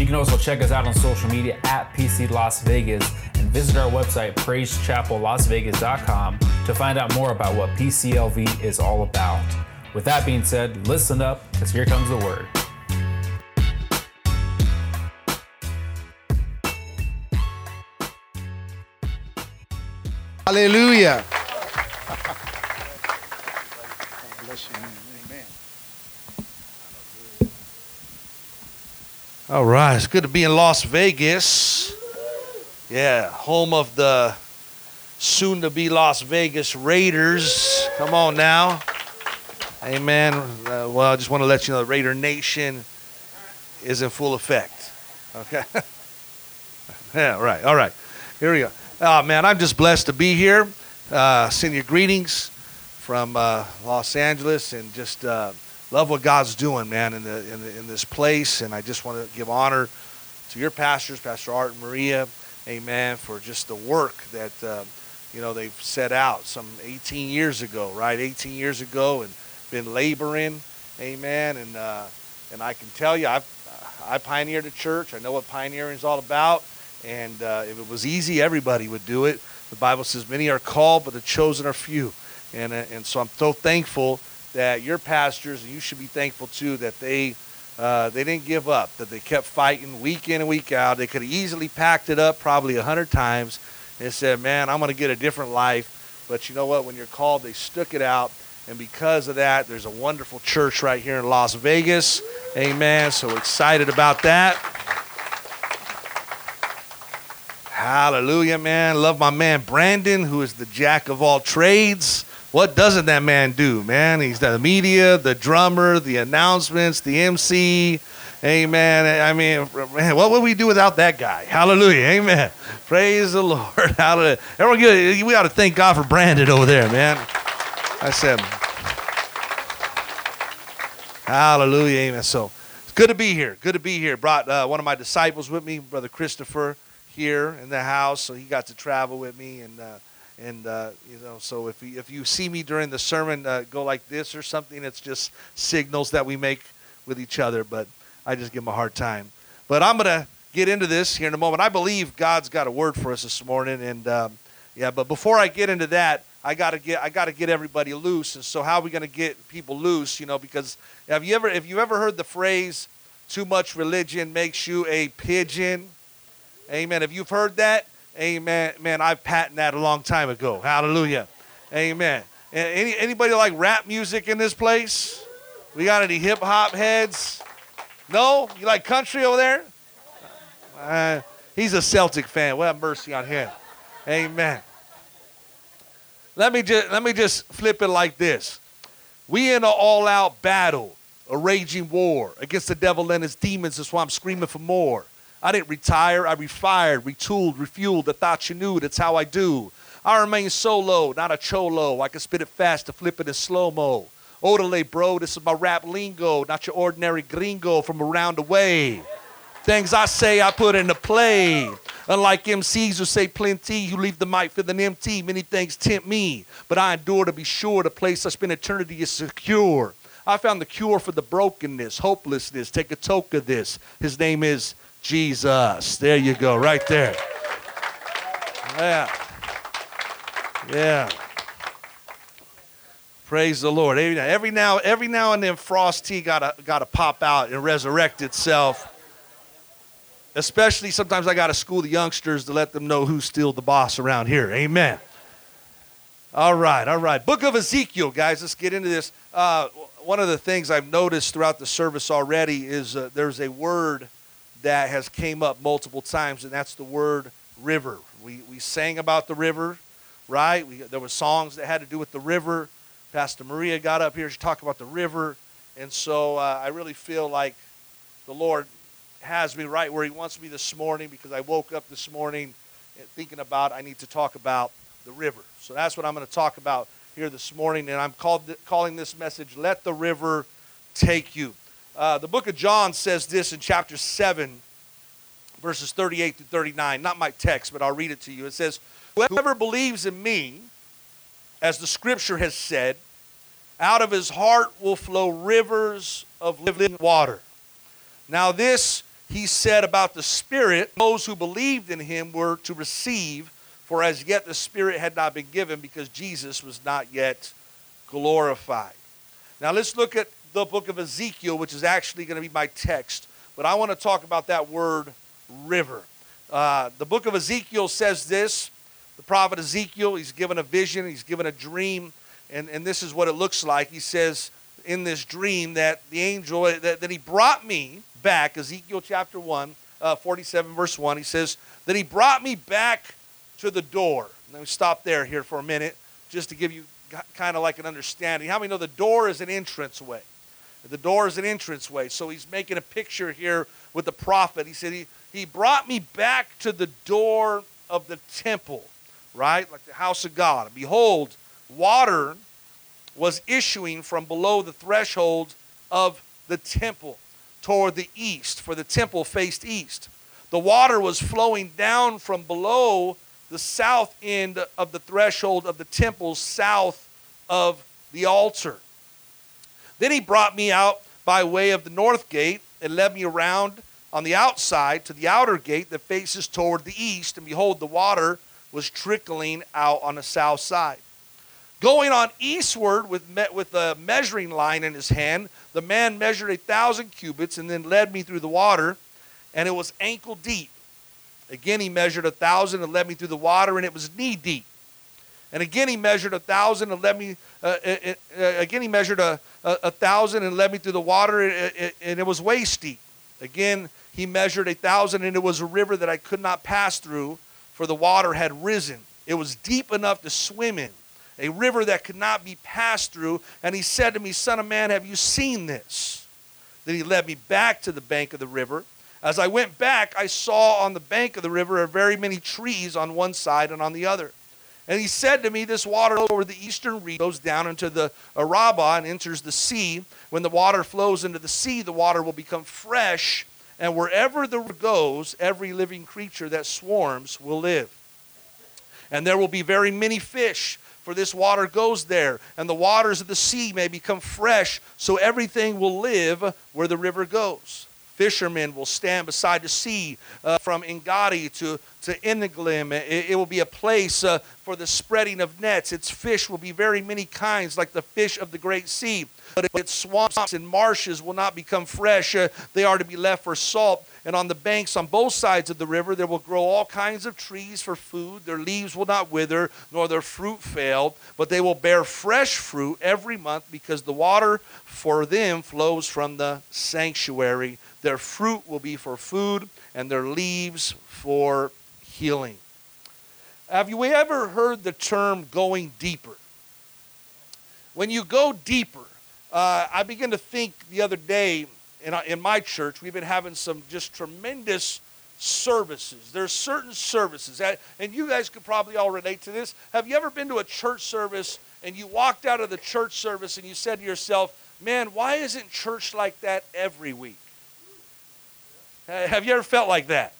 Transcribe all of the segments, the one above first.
You can also check us out on social media at PC Las Vegas and visit our website, praisechapellasvegas.com, to find out more about what PCLV is all about. With that being said, listen up, because here comes the word. Hallelujah. All right, it's good to be in Las Vegas. Yeah, home of the soon to be Las Vegas Raiders. Come on now. Amen. Uh, well, I just want to let you know the Raider Nation is in full effect. Okay. yeah, right. All right. Here we go. Oh, man, I'm just blessed to be here. Uh, send you greetings from uh, Los Angeles and just uh, love what God's doing, man, in, the, in, the, in this place. And I just want to give honor to your pastors, Pastor Art and Maria, amen, for just the work that, uh, you know, they've set out some 18 years ago, right? 18 years ago and been laboring, amen. And, uh, and I can tell you, I've, I pioneered a church. I know what pioneering is all about. And uh, if it was easy, everybody would do it. The Bible says, many are called, but the chosen are few. And, uh, and so I'm so thankful that your pastors, you should be thankful too, that they, uh, they didn't give up, that they kept fighting week in and week out. They could have easily packed it up probably a hundred times and said, man, I'm going to get a different life. But you know what? When you're called, they stuck it out. And because of that, there's a wonderful church right here in Las Vegas. Amen. So excited about that. Hallelujah, man. Love my man Brandon, who is the jack of all trades. What doesn't that man do, man? He's the media, the drummer, the announcements, the MC. Amen. I mean, man, what would we do without that guy? Hallelujah. Amen. Praise the Lord. Hallelujah. Everyone, get, we ought to thank God for Brandon over there, man. I said, Hallelujah. Amen. So it's good to be here. Good to be here. Brought uh, one of my disciples with me, Brother Christopher here in the house, so he got to travel with me, and uh, and uh, you know, so if you, if you see me during the sermon uh, go like this or something, it's just signals that we make with each other. But I just give him a hard time. But I'm gonna get into this here in a moment. I believe God's got a word for us this morning, and um, yeah. But before I get into that, I gotta get I gotta get everybody loose. And so, how are we gonna get people loose? You know, because have you ever have you ever heard the phrase "too much religion makes you a pigeon"? Amen. If you've heard that, amen. Man, I've patented that a long time ago. Hallelujah. Amen. Any, anybody like rap music in this place? We got any hip hop heads? No? You like country over there? Uh, he's a Celtic fan. Well, have mercy on him. Amen. Let me just let me just flip it like this. We in an all-out battle, a raging war against the devil and his demons. That's why I'm screaming for more. I didn't retire. I refired, retooled, refueled. I thought you knew. That's how I do. I remain solo, not a cholo. I can spit it fast to flip it in slow mo. Odele, bro, this is my rap lingo, not your ordinary gringo from around the way. Things I say, I put into play. Unlike MCs who say plenty, who leave the mic feeling empty, many things tempt me. But I endure to be sure the place I spend eternity is secure. I found the cure for the brokenness, hopelessness. Take a toke of this. His name is Jesus. There you go, right there. Yeah. Yeah. Praise the Lord. Every now, every now and then, Frosty gotta gotta pop out and resurrect itself. Especially sometimes I gotta school the youngsters to let them know who's still the boss around here. Amen. All right, all right. Book of Ezekiel, guys. Let's get into this. Uh, one of the things I've noticed throughout the service already is uh, there's a word that has came up multiple times, and that's the word river. We, we sang about the river, right? We, there were songs that had to do with the river. Pastor Maria got up here to talk about the river. And so uh, I really feel like the Lord has me right where he wants me this morning because I woke up this morning thinking about I need to talk about the river. So that's what I'm going to talk about here this morning, and I'm called, calling this message, Let the River Take You. Uh, the book of John says this in chapter 7, verses 38 to 39. Not my text, but I'll read it to you. It says, Whoever believes in me, as the scripture has said, out of his heart will flow rivers of living water. Now, this he said about the Spirit, those who believed in him were to receive, for as yet the Spirit had not been given because Jesus was not yet glorified. Now, let's look at the book of Ezekiel, which is actually going to be my text, but I want to talk about that word river. Uh, the book of Ezekiel says this the prophet Ezekiel, he's given a vision, he's given a dream, and, and this is what it looks like. He says in this dream that the angel, that, that he brought me back, Ezekiel chapter 1, uh, 47, verse 1, he says that he brought me back to the door. Let me stop there here for a minute just to give you kind of like an understanding. How many know the door is an entrance way? The door is an entranceway. So he's making a picture here with the prophet. He said, He, he brought me back to the door of the temple right? Like the house of God. Behold, water was issuing from below the threshold of the temple toward the east, for the temple faced east. The water was flowing down from below the south end of the threshold of the temple, south of the altar. Then he brought me out by way of the north gate and led me around on the outside to the outer gate that faces toward the east. And behold, the water was trickling out on the south side. Going on eastward with, with a measuring line in his hand, the man measured a thousand cubits and then led me through the water, and it was ankle deep. Again, he measured a thousand and led me through the water, and it was knee deep. And again, he measured a thousand and led me. Uh, uh, uh, again, he measured a, a, a, thousand and led me through the water, and it was waist deep. Again, he measured a thousand, and it was a river that I could not pass through for the water had risen. It was deep enough to swim in, a river that could not be passed through. And he said to me, Son of man, have you seen this? Then he led me back to the bank of the river. As I went back, I saw on the bank of the river a very many trees on one side and on the other. And he said to me, This water over the eastern reach goes down into the Arabah and enters the sea. When the water flows into the sea, the water will become fresh and wherever the river goes, every living creature that swarms will live. And there will be very many fish, for this water goes there, and the waters of the sea may become fresh, so everything will live where the river goes. Fishermen will stand beside the sea uh, from Engedi to, to Eneglaim. It, it, will be a place uh, for the spreading of nets. Its fish will be very many kinds, like the fish of the great sea but its swamps and marshes will not become fresh. Uh, they are to be left for salt. And on the banks on both sides of the river, there will grow all kinds of trees for food. Their leaves will not wither, nor their fruit fail, but they will bear fresh fruit every month because the water for them flows from the sanctuary. Their fruit will be for food, and their leaves for healing. Have you ever heard the term going deeper? When you go deeper, uh, I began to think the other day in, uh, in my church, we've been having some just tremendous services. There's certain services, and you guys could probably all relate to this. Have you ever been to a church service and you walked out of the church service and you said to yourself, man, why isn't church like that every week? Have you ever felt like that?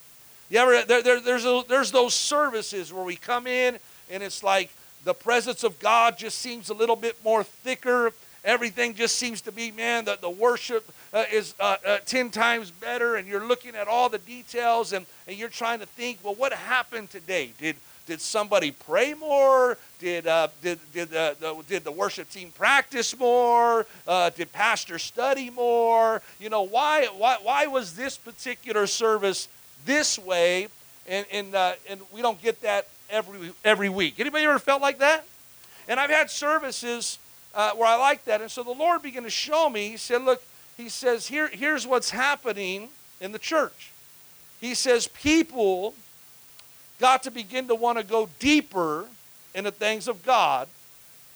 You ever, there, there, there's, a, there's those services where we come in and it's like the presence of God just seems a little bit more thicker Everything just seems to be, man, the, the worship uh, is uh, uh, 10 times better, and you're looking at all the details and, and you're trying to think, well, what happened today? Did, did somebody pray more? Did, uh, did, did, uh, the, did the worship team practice more? Uh, did pastor study more? You know, why, why, why was this particular service this way? And, and, uh, and we don't get that every, every week. Anybody ever felt like that? And I've had services uh, where I like that. And so the Lord began to show me. He said, Look, He says, Here, here's what's happening in the church. He says, People got to begin to want to go deeper in the things of God.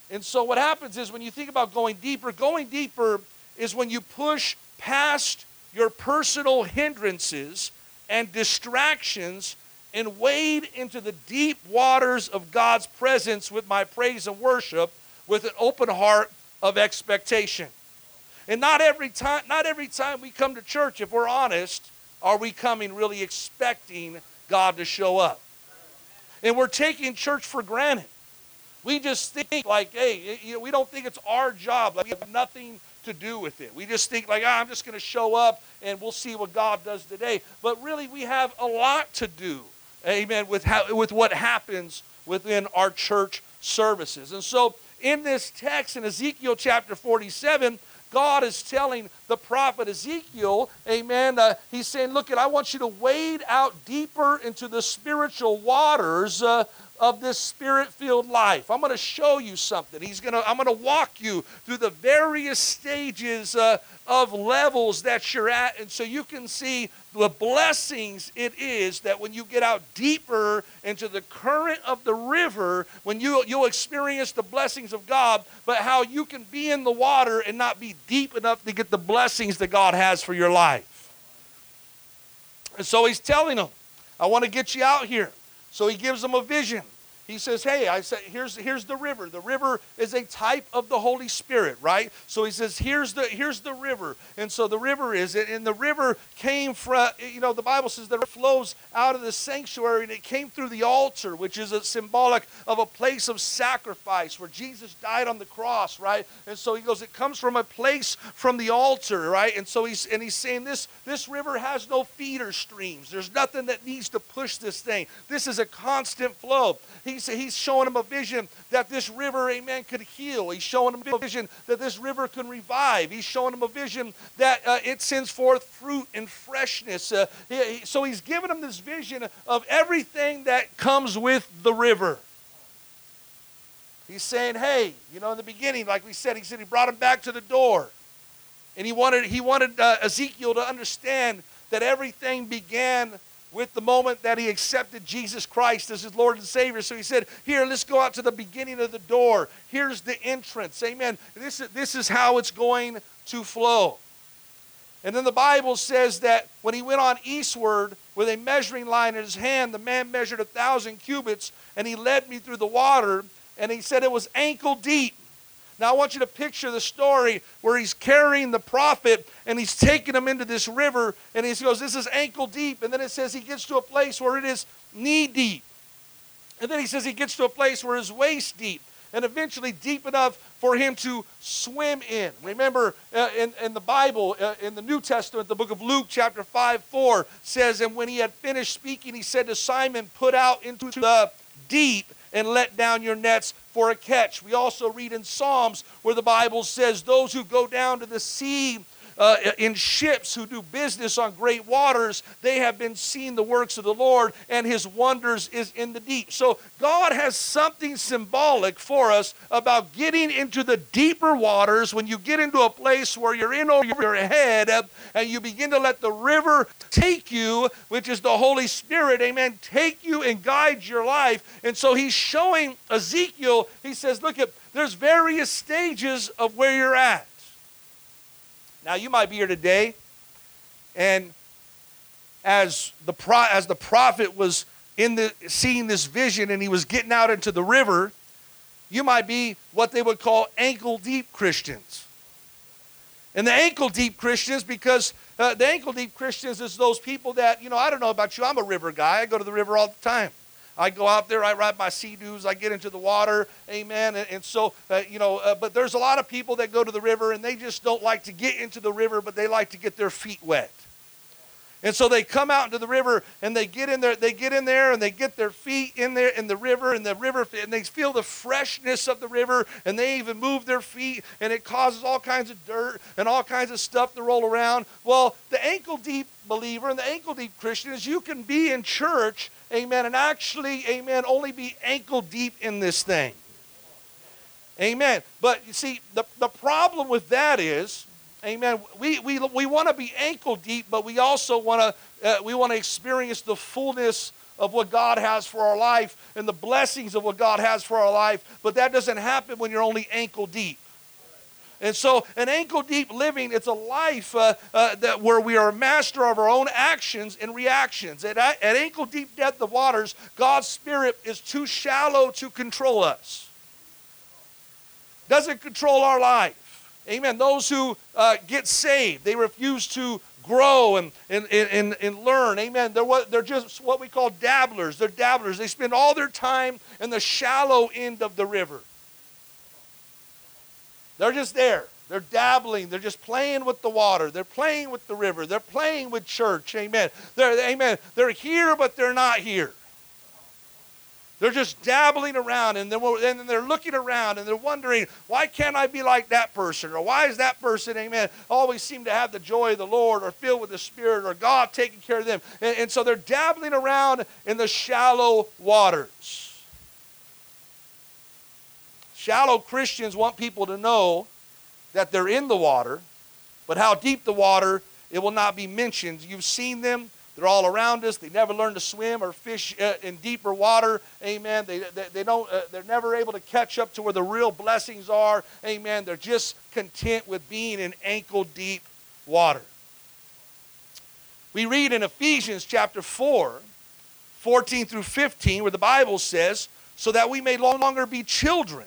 And so what happens is when you think about going deeper, going deeper is when you push past your personal hindrances and distractions and wade into the deep waters of God's presence with my praise and worship with an open heart of expectation. And not every time, not every time we come to church, if we're honest, are we coming really expecting God to show up. And we're taking church for granted. We just think like, hey, you know, we don't think it's our job. Like we have nothing to do with it. We just think like, ah, I'm just going to show up and we'll see what God does today. But really, we have a lot to do, amen, with, how, with what happens within our church services. And so in this text in Ezekiel chapter 47, God is telling the prophet Ezekiel, amen, uh, he's saying, Look, I want you to wade out deeper into the spiritual waters uh, of this spirit-filled life. I'm going to show you something. He's going to I'm going to walk you through the various stages uh, of levels that you're at and so you can see the blessings it is that when you get out deeper into the current of the river, when you you'll experience the blessings of God, but how you can be in the water and not be deep enough to get the blessings that God has for your life. And so he's telling them, I want to get you out here. So he gives them a vision. He says, Hey, I said, here's, here's the river. The river is a type of the Holy Spirit, right? So he says, Here's the here's the river. And so the river is it, and the river came from, you know, the Bible says that it flows out of the sanctuary and it came through the altar, which is a symbolic of a place of sacrifice where Jesus died on the cross, right? And so he goes, It comes from a place from the altar, right? And so he's and he's saying this this river has no feeder streams. There's nothing that needs to push this thing. This is a constant flow. He he's, he's showing him a vision that this river, amen, could heal. He's showing him a vision that this river can revive. He's showing him a vision that uh, it sends forth fruit and freshness. Uh, he, so he's giving him this vision of everything that comes with the river. He's saying, hey, you know, in the beginning, like we said, he said he brought him back to the door. And he wanted, he wanted uh, Ezekiel to understand that everything began with the moment that he accepted Jesus Christ as his Lord and Savior. So he said, Here, let's go out to the beginning of the door. Here's the entrance. Amen. This is, this is how it's going to flow. And then the Bible says that when he went on eastward with a measuring line in his hand, the man measured a thousand cubits, and he led me through the water, and he said it was ankle deep. Now, I want you to picture the story where he's carrying the prophet and he's taking him into this river, and he goes, This is ankle deep. And then it says he gets to a place where it is knee deep. And then he says he gets to a place where it's waist deep, and eventually deep enough for him to swim in. Remember, uh, in, in the Bible, uh, in the New Testament, the book of Luke, chapter 5 4 says, And when he had finished speaking, he said to Simon, Put out into the deep and let down your nets for a catch. We also read in Psalms where the Bible says, Those who go down to the sea uh, in ships who do business on great waters, they have been seeing the works of the Lord, and his wonders is in the deep. So God has something symbolic for us about getting into the deeper waters when you get into a place where you're in over your head uh, and you begin to let the river take you, which is the Holy Spirit, amen, take you and guide your life. And so he's showing Ezekiel, he says, look at there's various stages of where you're at. Now, you might be here today, and as the, pro- as the prophet was in the, seeing this vision and he was getting out into the river, you might be what they would call ankle deep Christians. And the ankle deep Christians, because uh, the ankle deep Christians is those people that, you know, I don't know about you, I'm a river guy. I go to the river all the time. I go out there, I ride my Sea-Doos, I get into the water, amen. And, and so, uh, you know, uh, but there's a lot of people that go to the river and they just don't like to get into the river, but they like to get their feet wet. And so they come out into the river and they get in there, they get in there and they get their feet in there in the river and the river and they feel the freshness of the river and they even move their feet and it causes all kinds of dirt and all kinds of stuff to roll around. Well, the ankle deep believer and the ankle deep Christian is you can be in church, amen, and actually, amen, only be ankle deep in this thing. Amen. But you see, the, the problem with that is Amen. We, we, we want to be ankle deep, but we also want to uh, we want to experience the fullness of what God has for our life and the blessings of what God has for our life. But that doesn't happen when you're only ankle deep. And so, an ankle deep living, it's a life uh, uh, that where we are master of our own actions and reactions. At, at ankle deep depth of waters, God's Spirit is too shallow to control us. doesn't control our life. Amen. Those who uh, get saved, they refuse to grow and, and, and, and learn. Amen. They're, what, they're just what we call dabblers. They're dabblers. They spend all their time in the shallow end of the river. They're just there. They're dabbling. They're just playing with the water. They're playing with the river. They're playing with church. Amen. They're, amen. They're here, but they're not here. They're just dabbling around and then and they're looking around and they're wondering, why can't I be like that person? Or why is that person, amen, always seem to have the joy of the Lord or filled with the Spirit or God taking care of them? And, and so they're dabbling around in the shallow waters. Shallow Christians want people to know that they're in the water, but how deep the water, it will not be mentioned. You've seen them they're all around us. They never learn to swim or fish uh, in deeper water. Amen. They, they, they don't, uh, they're never able to catch up to where the real blessings are. Amen. They're just content with being in ankle deep water. We read in Ephesians chapter 4, 14 through 15, where the Bible says, So that we may no longer be children,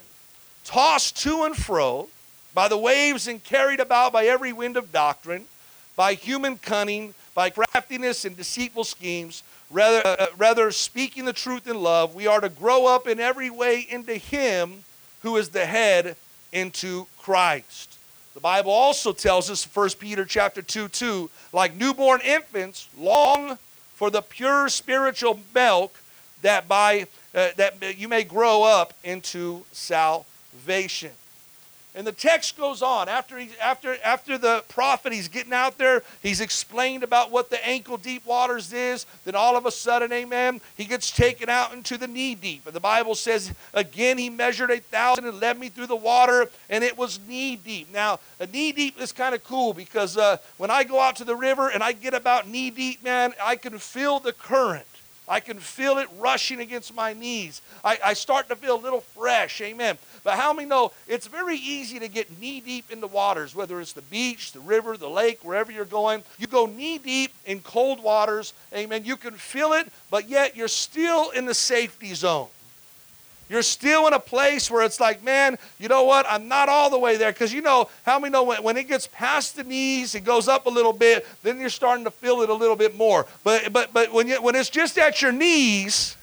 tossed to and fro by the waves and carried about by every wind of doctrine, by human cunning by craftiness and deceitful schemes, rather, uh, rather speaking the truth in love, we are to grow up in every way into Him who is the head, into Christ. The Bible also tells us, 1 Peter chapter 2, 2, like newborn infants, long for the pure spiritual milk that by uh, that you may grow up into salvation. And the text goes on. After, he, after, after the prophet, he's getting out there, he's explained about what the ankle deep waters is. Then all of a sudden, amen, he gets taken out into the knee deep. And the Bible says, again, he measured a thousand and led me through the water, and it was knee deep. Now, a knee deep is kind of cool because uh, when I go out to the river and I get about knee deep, man, I can feel the current. I can feel it rushing against my knees. I, I start to feel a little fresh. Amen. But how many know it's very easy to get knee deep in the waters, whether it's the beach, the river, the lake, wherever you're going. You go knee deep in cold waters. Amen. You can feel it, but yet you're still in the safety zone. You're still in a place where it's like, man, you know what? I'm not all the way there. Because you know, how many know when, when it gets past the knees, it goes up a little bit, then you're starting to feel it a little bit more. But but but when you when it's just at your knees,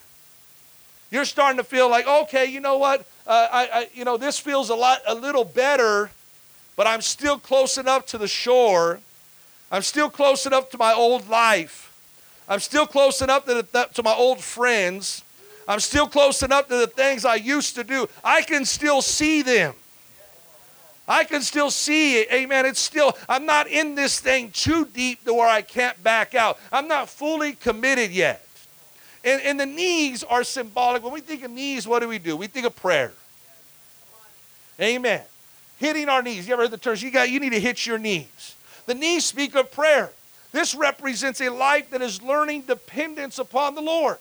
you're starting to feel like, okay, you know what? Uh, I, I you know, this feels a lot a little better, but I'm still close enough to the shore. I'm still close enough to my old life. I'm still close enough to, the, to my old friends. I'm still close enough to the things I used to do. I can still see them. I can still see it. Amen. It's still, I'm not in this thing too deep to where I can't back out. I'm not fully committed yet. And, and the knees are symbolic. When we think of knees, what do we do? We think of prayer. Amen. Hitting our knees. You ever heard the term? You got you need to hit your knees. The knees speak of prayer. This represents a life that is learning dependence upon the Lord.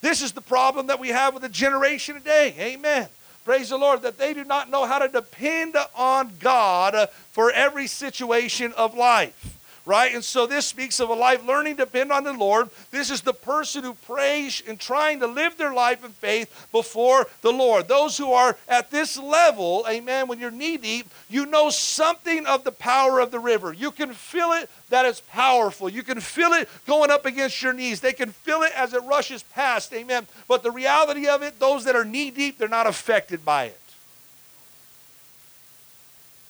This is the problem that we have with the generation today. Amen. Praise the Lord, that they do not know how to depend on God for every situation of life right? And so this speaks of a life learning to depend on the Lord. This is the person who prays and trying to live their life in faith before the Lord. Those who are at this level, amen, when you're knee deep, you know something of the power of the river. You can feel it that it's powerful. You can feel it going up against your knees. They can feel it as it rushes past, amen. But the reality of it, those that are knee deep, they're not affected by it.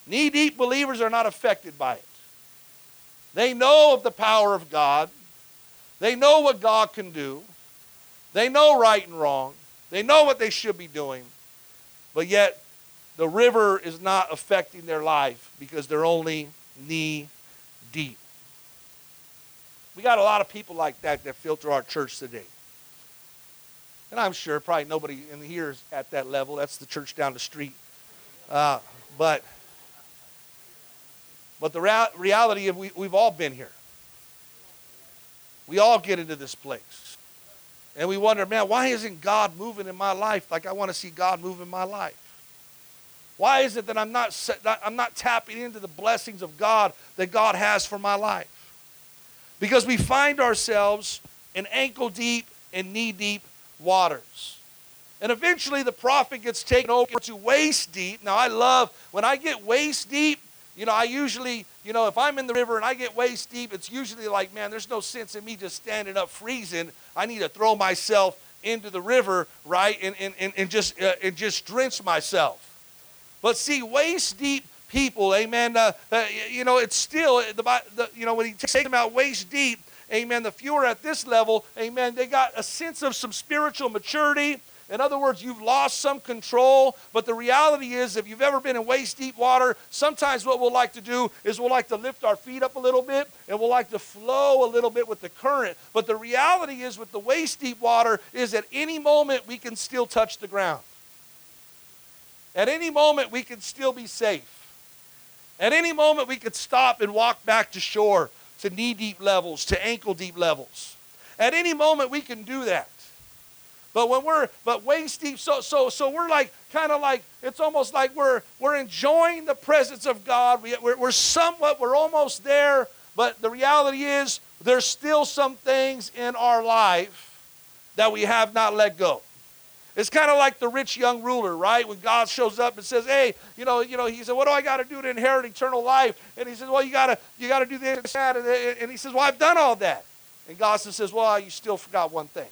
Knee deep believers are not affected by it. They know of the power of God. They know what God can do. They know right and wrong. They know what they should be doing. But yet, the river is not affecting their life because they're only knee deep. We got a lot of people like that that filter our church today. And I'm sure probably nobody in here is at that level. That's the church down the street. Uh, but but the rea- reality of we, we've all been here. We all get into this place. And we wonder, man, why isn't God moving in my life like I want to see God move in my life? Why is it that I'm not, I'm not tapping into the blessings of God that God has for my life? Because we find ourselves in ankle deep and knee deep waters. And eventually the prophet gets taken over to waist deep. Now I love when I get waist deep, you know, I usually, you know, if I'm in the river and I get waist deep, it's usually like, man, there's no sense in me just standing up freezing. I need to throw myself into the river, right, and, and, and, and just, uh, and just drench myself. But see, waist deep people, amen, uh, uh, you know, it's still, the, the, you know, when he takes them out waist deep, amen, the fewer at this level, amen, they got a sense of some spiritual maturity. In other words, you've lost some control, but the reality is, if you've ever been in waist deep water, sometimes what we'll like to do is we'll like to lift our feet up a little bit and we'll like to flow a little bit with the current. But the reality is, with the waist deep water, is at any moment we can still touch the ground. At any moment we can still be safe. At any moment we could stop and walk back to shore to knee deep levels, to ankle deep levels. At any moment we can do that. But when we're but waist deep, so so so we're like kind of like it's almost like we're we're enjoying the presence of God. We, we're, we're somewhat we're almost there, but the reality is there's still some things in our life that we have not let go. It's kind of like the rich young ruler, right? When God shows up and says, "Hey, you know, you know," he said, "What do I got to do to inherit eternal life?" And he says, "Well, you got to you got to do this and that." And he says, "Well, I've done all that." And God says, "Well, you still forgot one thing."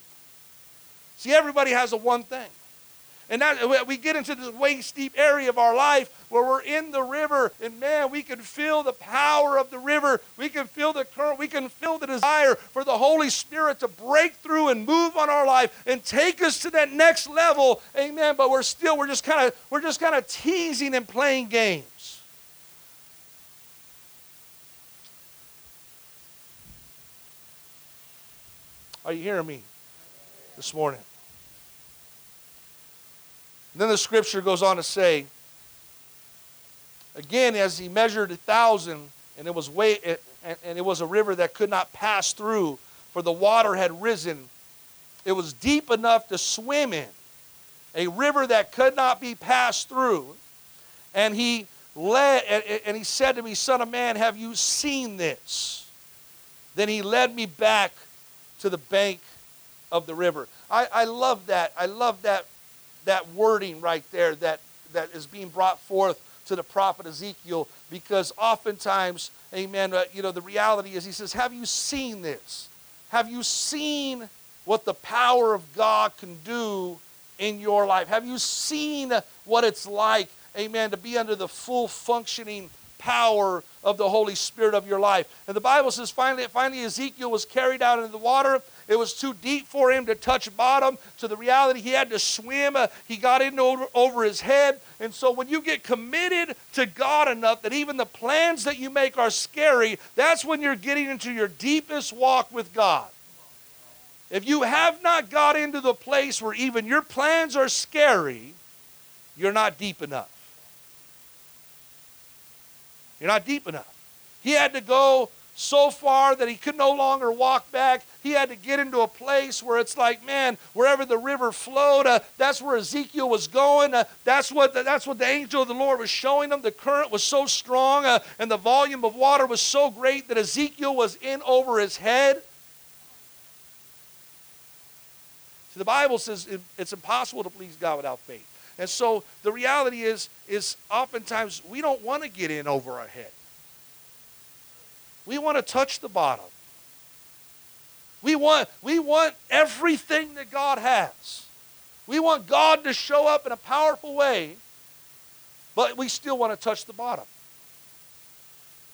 See, everybody has a one thing. And that we get into this waist deep area of our life where we're in the river, and man, we can feel the power of the river. We can feel the current. We can feel the desire for the Holy Spirit to break through and move on our life and take us to that next level. Amen. But we're still, we're just kind of, we're just kind of teasing and playing games. Are you hearing me this morning? And then the scripture goes on to say, again, as he measured a thousand, and it was way, and it was a river that could not pass through, for the water had risen. It was deep enough to swim in, a river that could not be passed through. And he led, and he said to me, Son of man, have you seen this? Then he led me back to the bank of the river. I, I love that. I love that that wording right there that, that is being brought forth to the prophet Ezekiel because oftentimes, amen, uh, you know, the reality is he says, Have you seen this? Have you seen what the power of God can do in your life? Have you seen what it's like, amen, to be under the full functioning power of the Holy Spirit of your life? And the Bible says finally, finally Ezekiel was carried out into the water it was too deep for him to touch bottom. To the reality, he had to swim. Uh, he got in over, over his head. And so, when you get committed to God enough that even the plans that you make are scary, that's when you're getting into your deepest walk with God. If you have not got into the place where even your plans are scary, you're not deep enough. You're not deep enough. He had to go so far that he could no longer walk back. He had to get into a place where it's like, man, wherever the river flowed, uh, that's where Ezekiel was going. Uh, that's what the, that's what the angel of the Lord was showing him. The current was so strong uh, and the volume of water was so great that Ezekiel was in over his head. See, the Bible says it, it's impossible to please God without faith. And so the reality is, is oftentimes we don't want to get in over our head. We want to touch the bottom. We want, we want everything that God has. We want God to show up in a powerful way, but we still want to touch the bottom.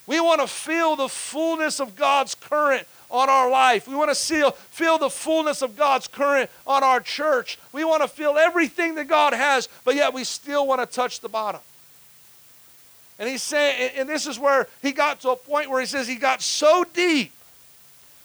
We want to feel the fullness of God's current on our life. We want to feel, feel the fullness of God's current on our church. We want to feel everything that God has, but yet we still want to touch the bottom. And he's saying, and this is where he got to a point where he says he got so deep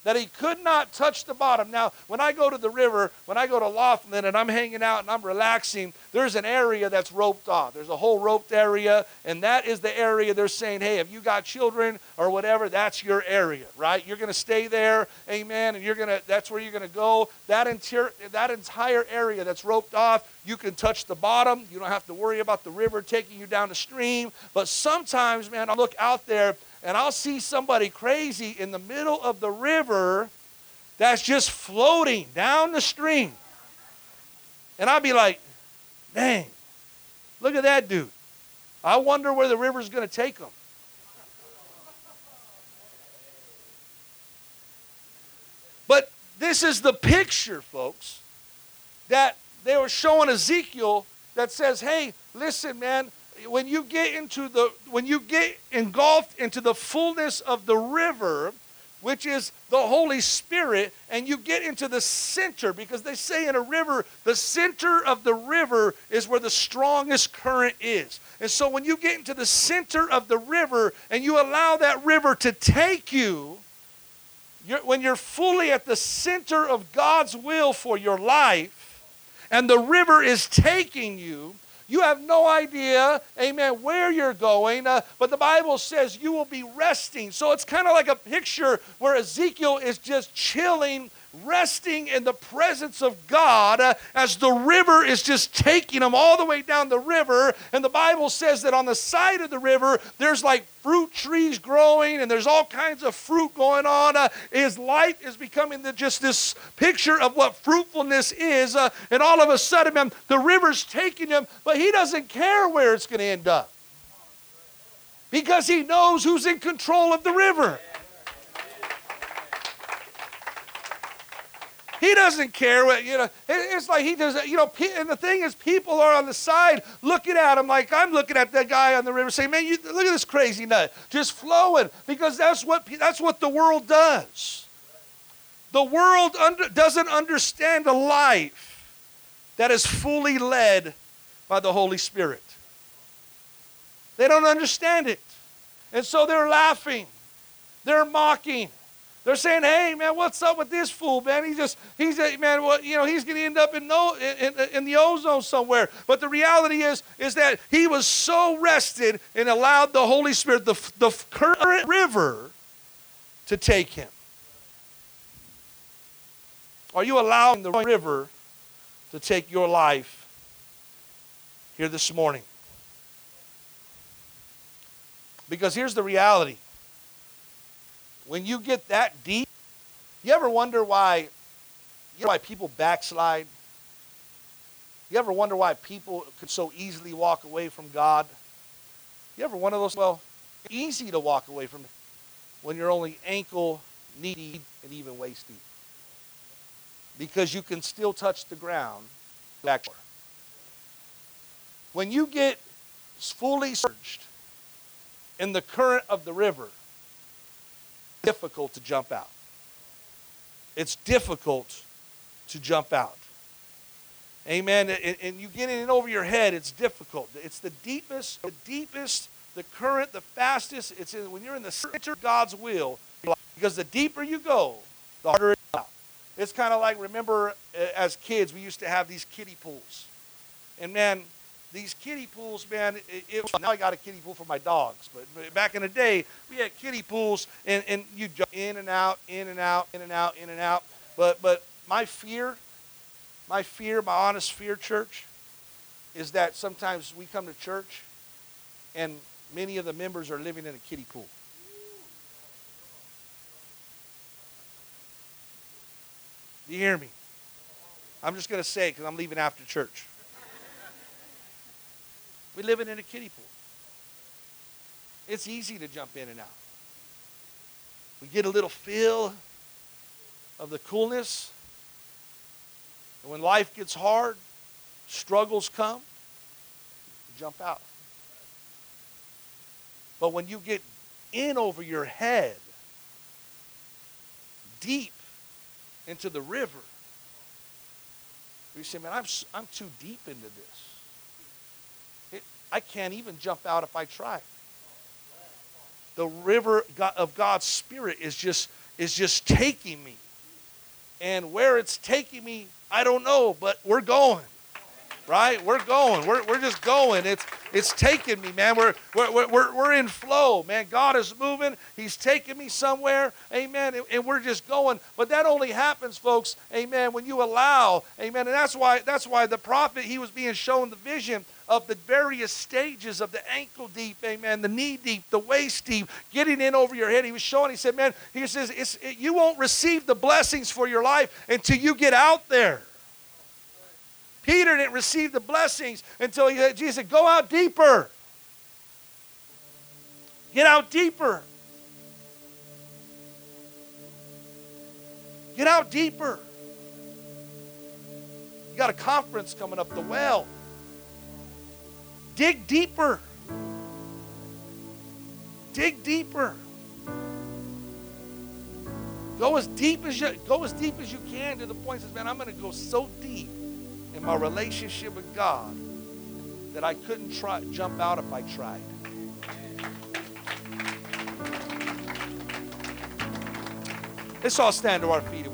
that he could not touch the bottom. Now, when I go to the river, when I go to Laughlin and I'm hanging out and I'm relaxing, there's an area that's roped off. There's a whole roped area, and that is the area they're saying, hey, if you got children or whatever, that's your area, right? You're going to stay there, amen, and you're going to, that's where you're going to go. That, inter- that entire area that's roped off, you can touch the bottom. You don't have to worry about the river taking you down the stream. But sometimes, man, I look out there and I'll see somebody crazy in the middle of the river that's just floating down the stream. And I'll be like, dang, look at that dude. I wonder where the river's going to take him. But this is the picture, folks, that they were showing Ezekiel that says, hey, listen, man, when you get into the when you get engulfed into the fullness of the river, which is the Holy Spirit, and you get into the center, because they say in a river, the center of the river is where the strongest current is. And so when you get into the center of the river and you allow that river to take you, you're, when you're fully at the center of God's will for your life, and the river is taking you, you have no idea, amen, where you're going, uh, but the Bible says you will be resting. So it's kind of like a picture where Ezekiel is just chilling resting in the presence of God uh, as the river is just taking them all the way down the river. And the Bible says that on the side of the river, there's like fruit trees growing and there's all kinds of fruit going on. Uh, his life is becoming the, just this picture of what fruitfulness is. Uh, and all of a sudden, man, the river's taking him, but he doesn't care where it's going to end up because he knows who's in control of the river. He doesn't care what, you know. It's like he does, you know, and the thing is, people are on the side looking at him like I'm looking at that guy on the river saying, man, you, look at this crazy nut just flowing because that's what, that's what the world does. The world under, doesn't understand a life that is fully led by the Holy Spirit. They don't understand it. And so they're laughing, they're mocking, they're saying, "Hey, man, what's up with this fool, man? He just, he's, a, man, what, you know, he's going to end up in no, in, in the ozone somewhere." But the reality is, is that he was so rested and allowed the Holy Spirit, the the current river, to take him. Are you allowing the river to take your life here this morning? Because here's the reality when you get that deep, you ever wonder why, you know why people backslide? You ever wonder why people could so easily walk away from God? You ever one of those? Well, easy to walk away from when you're only ankle, knee deep, and even waist deep. Because you can still touch the ground back. When you get fully submerged in the current of the river, difficult to jump out. It's difficult to jump out. Amen. And, and you get in over your head, it's difficult. It's the deepest, the deepest, the current, the fastest. It's in, when you're in the center of God's will, because the deeper you go, the harder it's kind of like, remember, as kids, we used to have these kiddie pools. And man, these kiddie pools, man, it, it, now I got a kiddie pool for my dogs. But back in the day, we had kiddie pools, and, and you jump in and out, in and out, in and out, in and out. But, but my fear, my fear, my honest fear, church, is that sometimes we come to church and many of the members are living in a kiddie pool. Do you hear me? I'm just going to say it because I'm leaving after church. We live in a kiddie pool. It's easy to jump in and out. We get a little feel of the coolness. And when life gets hard, struggles come, jump out. But when you get in over your head, deep into the river, you say, man, I'm, I'm too deep into this. I can't even jump out if I try. The river of God's Spirit is just is just taking me. And where it's taking me, I don't know, but we're going. Right? We're going. We're, we're just going. It's it's taking me, man. We're, we're, we're, we're in flow, man. God is moving. He's taking me somewhere. Amen. And, we're just going. But that only happens, folks, amen, when you allow, amen. And that's why that's why the prophet, he was being shown the vision of the various stages of the ankle deep, amen, the knee deep, the waist deep, getting in over your head. He was showing, he said, man, he says, it, you won't receive the blessings for your life until you get out there. Peter didn't receive the blessings until he, Jesus said, Go out deeper. Get out deeper. Get out deeper. You got a conference coming up, the well. Dig deeper. Dig deeper. Go as deep as you go as deep as you can to the point says, man, I'm going to go so deep in my relationship with God that I couldn't try jump out if I tried. Let's all stand to our feet.